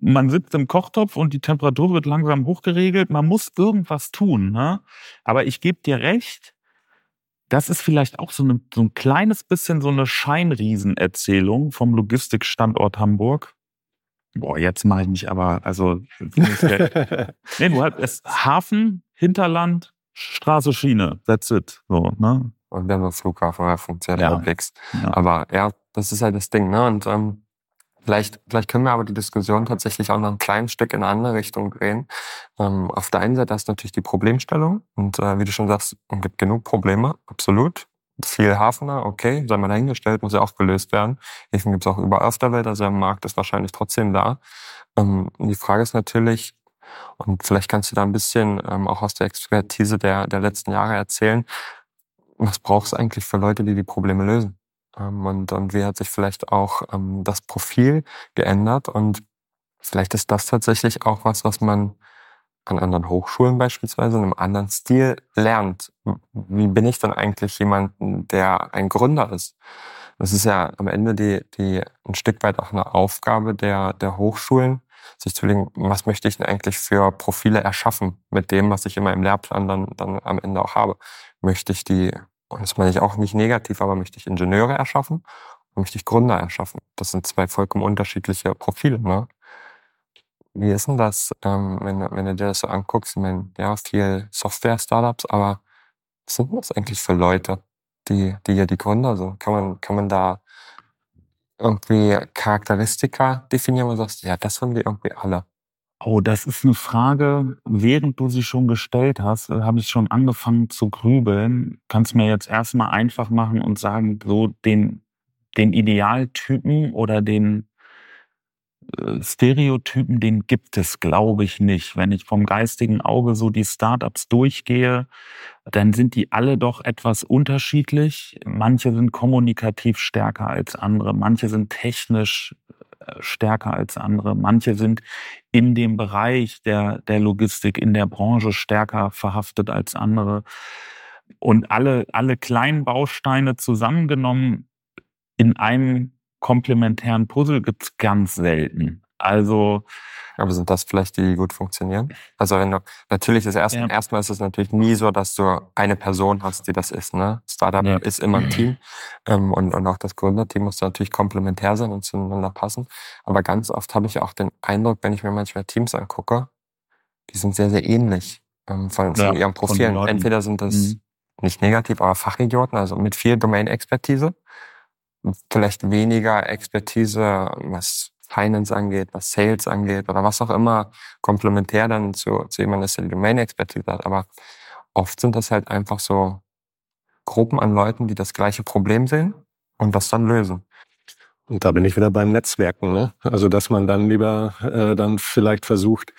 man sitzt im Kochtopf und die Temperatur wird langsam hochgeregelt. Man muss irgendwas tun. Ne? Aber ich gebe dir recht, das ist vielleicht auch so, eine, so ein kleines bisschen so eine Scheinriesenerzählung vom Logistikstandort Hamburg. Boah, jetzt mache ich mich aber, also, nee, du hast Hafen, Hinterland, Straße, Schiene, that's it. So, ne? Und haben noch Flughafen, der funktioniert ja. halbwegs. Ja. Aber ja, das ist halt das Ding, ne? Und ähm, Vielleicht, vielleicht können wir aber die Diskussion tatsächlich auch noch ein kleines Stück in eine andere Richtung drehen. Ähm, auf der einen Seite hast du natürlich die Problemstellung und äh, wie du schon sagst, es gibt genug Probleme, absolut. Viel Hafener, okay, sei mal dahingestellt, muss ja auch gelöst werden. Häfen gibt es auch überall auf der Welt, also der Markt ist wahrscheinlich trotzdem da. Ähm, die Frage ist natürlich, und vielleicht kannst du da ein bisschen ähm, auch aus der Expertise der, der letzten Jahre erzählen, was braucht es eigentlich für Leute, die die Probleme lösen? Ähm, und, und wie hat sich vielleicht auch ähm, das Profil geändert? Und vielleicht ist das tatsächlich auch was, was man an anderen Hochschulen beispielsweise in einem anderen Stil lernt. Wie bin ich dann eigentlich jemand, der ein Gründer ist? Das ist ja am Ende die, die ein Stück weit auch eine Aufgabe der, der Hochschulen, sich zu überlegen, was möchte ich denn eigentlich für Profile erschaffen mit dem, was ich in meinem Lehrplan dann, dann am Ende auch habe. Möchte ich die und das meine ich auch nicht negativ, aber möchte ich Ingenieure erschaffen und möchte ich Gründer erschaffen. Das sind zwei vollkommen unterschiedliche Profile. Ne? Wie ist denn das, ähm, wenn, wenn du dir das so anguckst? Ich meine, ja, viel Software-Startups, aber was sind das eigentlich für Leute, die, die hier die Gründer sind? Kann man, kann man da irgendwie Charakteristika definieren, du sagst, ja, das haben die irgendwie alle? Oh, das ist eine Frage, während du sie schon gestellt hast, äh, habe ich schon angefangen zu grübeln. Kannst mir jetzt erstmal einfach machen und sagen, so den, den Idealtypen oder den äh, Stereotypen, den gibt es, glaube ich, nicht. Wenn ich vom geistigen Auge so die Startups durchgehe, dann sind die alle doch etwas unterschiedlich. Manche sind kommunikativ stärker als andere, manche sind technisch stärker als andere. Manche sind in dem Bereich der, der Logistik, in der Branche stärker verhaftet als andere. Und alle, alle kleinen Bausteine zusammengenommen in einem komplementären Puzzle gibt's ganz selten. Also aber sind das vielleicht die, die gut funktionieren? Also wenn du, natürlich ist erst, ja. erstmal ist es natürlich nie so, dass du eine Person hast, die das ist. Ne? Startup ja. ist immer ein Team ähm, und, und auch das Gründerteam muss natürlich komplementär sein und zueinander passen. Aber ganz oft habe ich auch den Eindruck, wenn ich mir manchmal Teams angucke, die sind sehr, sehr ähnlich ähm, von, ja, von ihren Profilen. Entweder sind das mhm. nicht negativ, aber Fachidioten, also mit viel Domain-Expertise, vielleicht weniger Expertise, was Finance angeht, was Sales angeht oder was auch immer komplementär dann zu, zu jemandem, der die Domain-Expertise hat. Aber oft sind das halt einfach so Gruppen an Leuten, die das gleiche Problem sehen und das dann lösen. Und da bin ich wieder beim Netzwerken. Ne? Also dass man dann lieber äh, dann vielleicht versucht,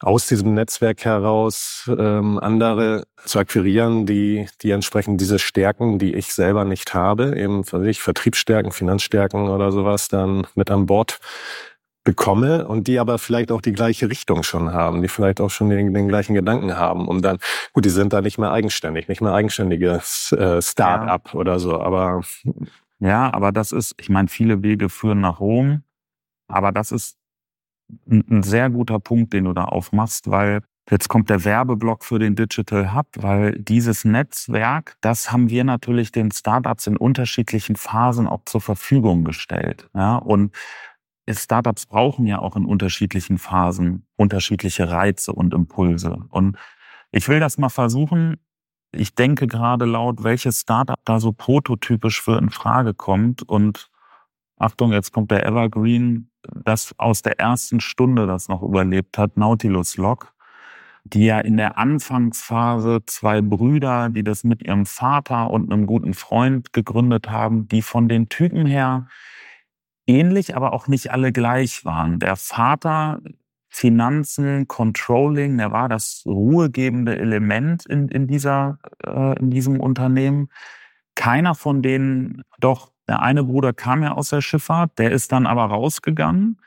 aus diesem Netzwerk heraus ähm, andere zu akquirieren, die die entsprechend diese Stärken, die ich selber nicht habe, eben was ich Vertriebsstärken, Finanzstärken oder sowas, dann mit an Bord bekomme und die aber vielleicht auch die gleiche Richtung schon haben, die vielleicht auch schon den, den gleichen Gedanken haben und dann, gut, die sind da nicht mehr eigenständig, nicht mehr eigenständiges äh, Start-up ja. oder so, aber ja, aber das ist, ich meine, viele Wege führen nach Rom, aber das ist ein, ein sehr guter Punkt, den du da aufmachst, weil Jetzt kommt der Werbeblock für den Digital Hub, weil dieses Netzwerk, das haben wir natürlich den Startups in unterschiedlichen Phasen auch zur Verfügung gestellt. Ja, und Startups brauchen ja auch in unterschiedlichen Phasen unterschiedliche Reize und Impulse. Und ich will das mal versuchen, ich denke gerade laut, welches Startup da so prototypisch für in Frage kommt. Und Achtung, jetzt kommt der Evergreen, das aus der ersten Stunde das noch überlebt hat, Nautilus Lock, die ja in der Anfangsphase zwei Brüder, die das mit ihrem Vater und einem guten Freund gegründet haben, die von den Typen her ähnlich, aber auch nicht alle gleich waren. Der Vater Finanzen, Controlling, der war das ruhegebende Element in, in, dieser, äh, in diesem Unternehmen. Keiner von denen, doch der eine Bruder kam ja aus der Schifffahrt, der ist dann aber rausgegangen.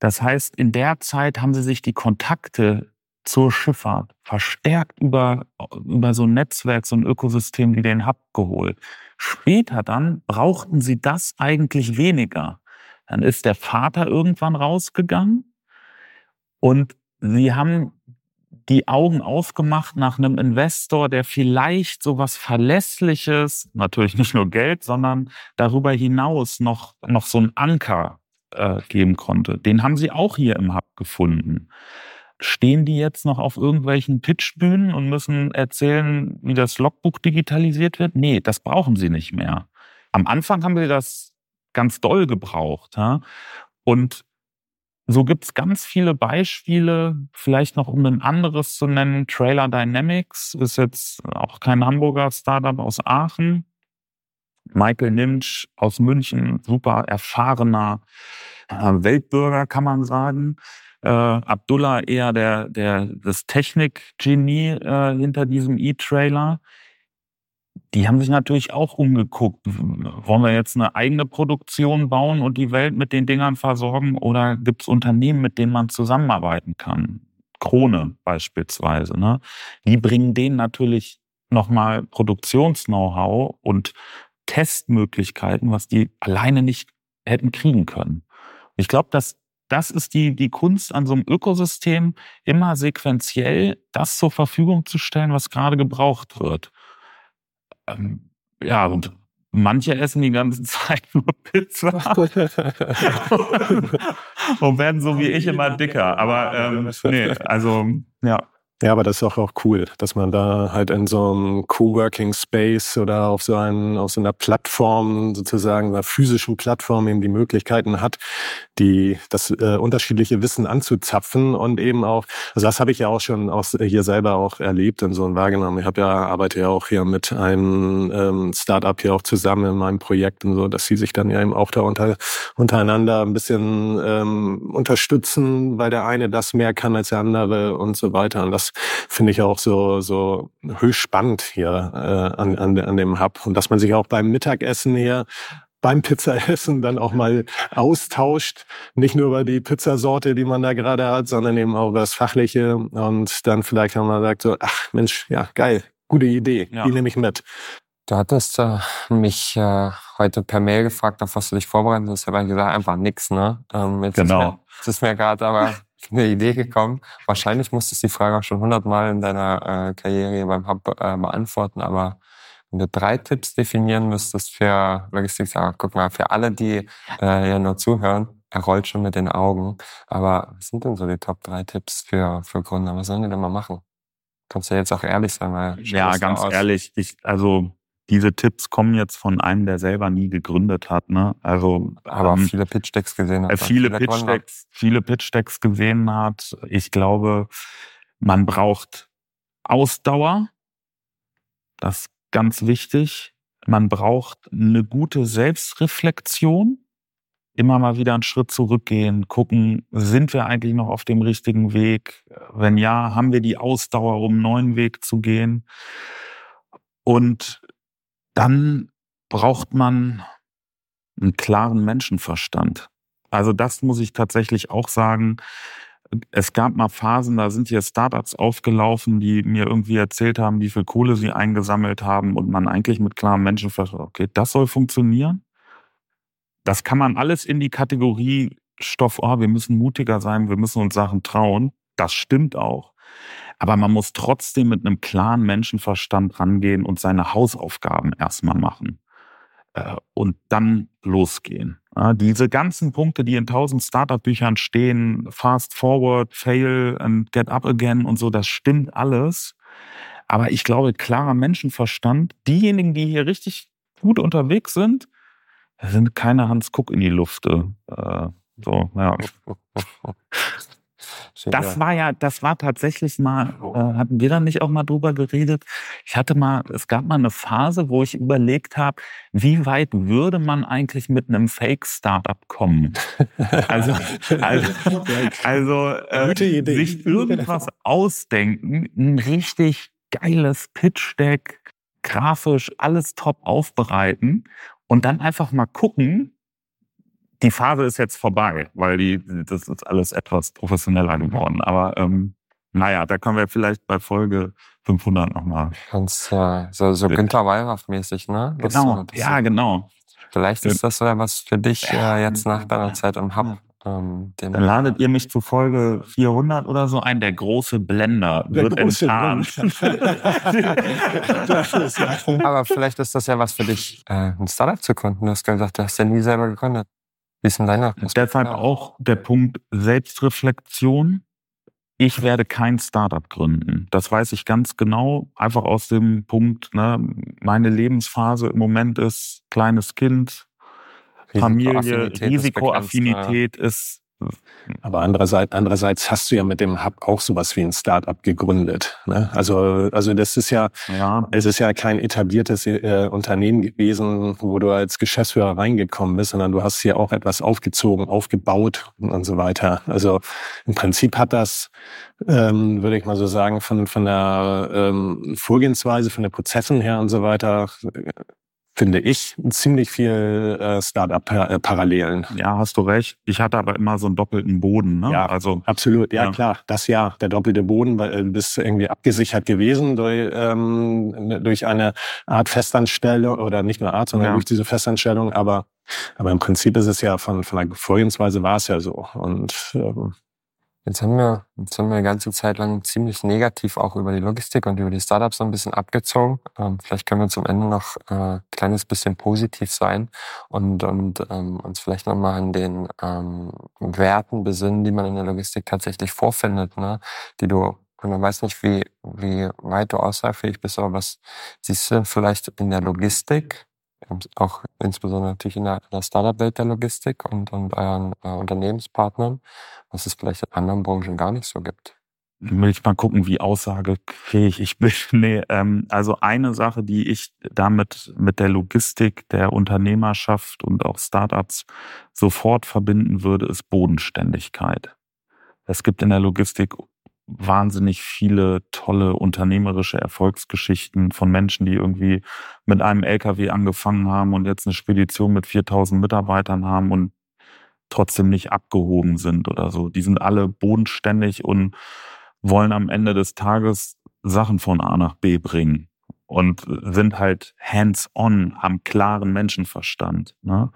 Das heißt, in der Zeit haben sie sich die Kontakte zur Schifffahrt verstärkt über, über so ein Netzwerk, so ein Ökosystem, die den Hub geholt. Später dann brauchten sie das eigentlich weniger. Dann ist der Vater irgendwann rausgegangen und sie haben die Augen aufgemacht nach einem Investor, der vielleicht so was Verlässliches, natürlich nicht nur Geld, sondern darüber hinaus noch, noch so einen Anker äh, geben konnte. Den haben sie auch hier im Hub gefunden. Stehen die jetzt noch auf irgendwelchen Pitchbühnen und müssen erzählen, wie das Logbuch digitalisiert wird? Nee, das brauchen sie nicht mehr. Am Anfang haben wir das ganz doll gebraucht. Ja? Und so gibt's ganz viele Beispiele, vielleicht noch um ein anderes zu nennen. Trailer Dynamics ist jetzt auch kein Hamburger Startup aus Aachen. Michael Nimsch aus München, super erfahrener äh, Weltbürger, kann man sagen. Äh, Abdullah eher der, der, das Technikgenie äh, hinter diesem E-Trailer die haben sich natürlich auch umgeguckt. Wollen wir jetzt eine eigene Produktion bauen und die Welt mit den Dingern versorgen oder gibt es Unternehmen, mit denen man zusammenarbeiten kann? Krone beispielsweise. Ne? Die bringen denen natürlich nochmal Produktions-Know-how und Testmöglichkeiten, was die alleine nicht hätten kriegen können. Ich glaube, dass das ist die, die Kunst an so einem Ökosystem, immer sequenziell das zur Verfügung zu stellen, was gerade gebraucht wird. Ähm, ja, und manche essen die ganze Zeit nur Pizza und werden so wie ich immer dicker. Aber ähm, nee, also ja. Ja, aber das ist auch, auch cool, dass man da halt in so einem Coworking Space oder auf so, einen, auf so einer Plattform, sozusagen einer physischen Plattform eben die Möglichkeiten hat, die das äh, unterschiedliche Wissen anzuzapfen und eben auch, also das habe ich ja auch schon auch hier selber auch erlebt und so und wahrgenommen. Ich habe ja arbeite ja auch hier mit einem ähm, Startup hier auch zusammen in meinem Projekt und so, dass sie sich dann ja eben auch da unter, untereinander ein bisschen ähm, unterstützen, weil der eine das mehr kann als der andere und so weiter. Und das finde ich auch so, so höchst spannend hier äh, an, an, an dem Hub. Und dass man sich auch beim Mittagessen hier beim Pizzaessen dann auch mal austauscht. Nicht nur über die Pizzasorte, die man da gerade hat, sondern eben auch über das Fachliche. Und dann vielleicht auch mal sagt so, ach Mensch, ja, geil, gute Idee, ja. die nehme ich mit. Du hattest äh, mich äh, heute per Mail gefragt, auf was du dich vorbereiten hast. Ich habe gesagt, einfach nix, ne? Ähm, jetzt genau. Ist mir, mir gerade aber eine Idee gekommen. Wahrscheinlich musstest du die Frage auch schon hundertmal in deiner äh, Karriere beim Hub äh, beantworten, aber wenn du drei Tipps definieren müsstest für Logistik, sag, guck mal, für alle, die äh, ja nur zuhören, er rollt schon mit den Augen. Aber was sind denn so die Top drei Tipps für, für Gründer? Was sollen die denn mal machen? Kannst du jetzt auch ehrlich sein, weil ja, ganz ehrlich, ich, also diese Tipps kommen jetzt von einem, der selber nie gegründet hat. Ne? Also, aber ähm, viele Pitch-Decks gesehen hat. Äh, viele Pitch-Decks, viele Pitch-Decks gesehen hat. Ich glaube, man braucht Ausdauer. Das ist ganz wichtig. Man braucht eine gute Selbstreflexion. Immer mal wieder einen Schritt zurückgehen, gucken, sind wir eigentlich noch auf dem richtigen Weg? Wenn ja, haben wir die Ausdauer, um einen neuen Weg zu gehen? Und dann braucht man einen klaren Menschenverstand. Also das muss ich tatsächlich auch sagen. Es gab mal Phasen, da sind hier Startups aufgelaufen, die mir irgendwie erzählt haben, wie viel Kohle sie eingesammelt haben und man eigentlich mit klarem Menschenverstand, okay, das soll funktionieren. Das kann man alles in die Kategorie Stoff, oh, wir müssen mutiger sein, wir müssen uns Sachen trauen. Das stimmt auch. Aber man muss trotzdem mit einem klaren Menschenverstand rangehen und seine Hausaufgaben erstmal machen äh, und dann losgehen. diese ganzen Punkte, die in tausend Startup-Büchern stehen, Fast Forward, Fail and Get Up Again und so, das stimmt alles. Aber ich glaube, klarer Menschenverstand, diejenigen, die hier richtig gut unterwegs sind, sind keine Hans Kuck in die Lufte. Äh, so, ja. Das war ja, das war tatsächlich mal, äh, hatten wir da nicht auch mal drüber geredet? Ich hatte mal, es gab mal eine Phase, wo ich überlegt habe, wie weit würde man eigentlich mit einem Fake-Startup kommen? Also, also, also äh, sich irgendwas ausdenken, ein richtig geiles Pitch-Deck, grafisch alles top aufbereiten und dann einfach mal gucken, die Phase ist jetzt vorbei, weil die, das ist alles etwas professioneller geworden. Aber ähm, naja, da können wir vielleicht bei Folge 500 nochmal. Ganz äh, so, so Günther Wallraff-mäßig, ne? Das, genau, das, ja, genau. Vielleicht ist das ja was für dich äh, jetzt nach deiner Zeit im Hub. Ähm, Dann ladet ihr mich zu Folge 400 oder so ein. Der große Blender der wird große enttarnt. Aber vielleicht ist das ja was für dich, äh, ein Startup zu gründen. Du hast gesagt, du hast ja nie selber gegründet. Denn deiner? Deshalb auch der Punkt Selbstreflexion. Ich werde kein Startup gründen. Das weiß ich ganz genau. Einfach aus dem Punkt, ne, meine Lebensphase im Moment ist kleines Kind, Familie, Risikoaffinität ist aber andererseits, andererseits hast du ja mit dem Hub auch sowas wie ein Startup gegründet. Ne? Also, also das ist ja, ja, es ist ja kein etabliertes äh, Unternehmen gewesen, wo du als Geschäftsführer reingekommen bist, sondern du hast hier auch etwas aufgezogen, aufgebaut und so weiter. Also im Prinzip hat das, ähm, würde ich mal so sagen, von, von der ähm, Vorgehensweise, von den Prozessen her und so weiter, finde ich, ziemlich viel äh, Startup-Parallelen. Ja, hast du recht. Ich hatte aber immer so einen doppelten Boden. Ne? Ja, also absolut. Ja, ja, klar. Das ja, der doppelte Boden, weil du bist irgendwie abgesichert gewesen durch, ähm, durch eine Art Festanstellung oder nicht nur Art, sondern ja. durch diese Festanstellung. Aber aber im Prinzip ist es ja von, von der Vorgehensweise war es ja so. Und ähm, Jetzt haben wir, jetzt haben wir eine ganze Zeit lang ziemlich negativ auch über die Logistik und über die Startups so ein bisschen abgezogen. Ähm, vielleicht können wir zum Ende noch äh, ein kleines bisschen positiv sein und, und ähm, uns vielleicht nochmal an den ähm, Werten besinnen, die man in der Logistik tatsächlich vorfindet, ne? die du und man weiß nicht, wie, wie weit du aussagefähig bist, aber was siehst du denn vielleicht in der Logistik, auch insbesondere natürlich in der, der Startup-Welt der Logistik und, und euren äh, Unternehmenspartnern, was es vielleicht in anderen Branchen gar nicht so gibt? will ich mal gucken, wie aussagefähig ich bin. Nee, ähm, also eine Sache, die ich damit mit der Logistik der Unternehmerschaft und auch Startups sofort verbinden würde, ist Bodenständigkeit. Es gibt in der Logistik wahnsinnig viele tolle unternehmerische Erfolgsgeschichten von Menschen, die irgendwie mit einem LKW angefangen haben und jetzt eine Spedition mit 4000 Mitarbeitern haben und trotzdem nicht abgehoben sind oder so. Die sind alle bodenständig und wollen am Ende des Tages Sachen von A nach B bringen und sind halt hands-on, haben klaren Menschenverstand. Ne?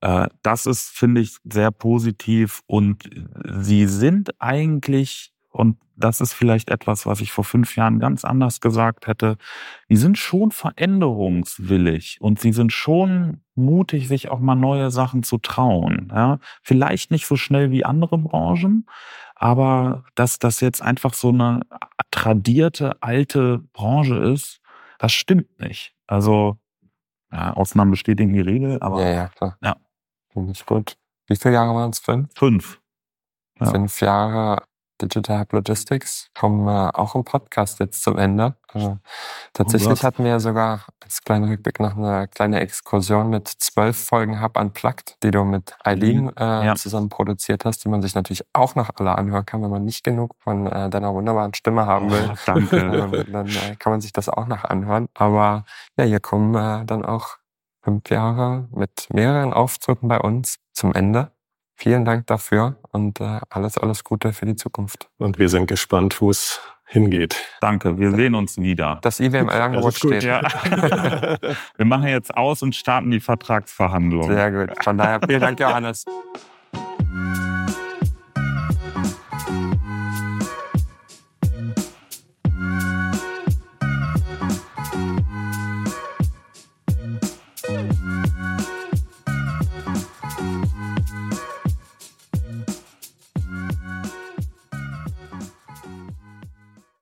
Äh, das ist, finde ich, sehr positiv und sie sind eigentlich, und das ist vielleicht etwas, was ich vor fünf Jahren ganz anders gesagt hätte, die sind schon veränderungswillig und sie sind schon mutig, sich auch mal neue Sachen zu trauen. Ja? Vielleicht nicht so schnell wie andere Branchen, aber dass das jetzt einfach so eine tradierte alte Branche ist, das stimmt nicht. Also ja, Ausnahmen bestätigen die Regel, aber ja, ja, klar. Ja. Finde ich gut. Wie viele Jahre waren es? Fünf? Fünf. Ja. Fünf Jahre Digital Hub Logistics kommen äh, auch im Podcast jetzt zum Ende. Also, tatsächlich oh hatten wir sogar als kleiner Rückblick noch eine kleine Exkursion mit zwölf Folgen Hub Unplugged, die du mit Eileen mhm. äh, ja. zusammen produziert hast, die man sich natürlich auch noch alle anhören kann, wenn man nicht genug von äh, deiner wunderbaren Stimme haben will. Oh, danke. Ähm, dann äh, kann man sich das auch noch anhören. Aber ja, hier kommen äh, dann auch fünf Jahre mit mehreren Auftritten bei uns zum Ende. Vielen Dank dafür und äh, alles, alles Gute für die Zukunft. Und wir sind gespannt, wo es hingeht. Danke, wir sehen uns wieder. Das IWML-Angebot steht. Ja. wir machen jetzt aus und starten die Vertragsverhandlungen. Sehr gut. Von daher vielen Dank, Johannes.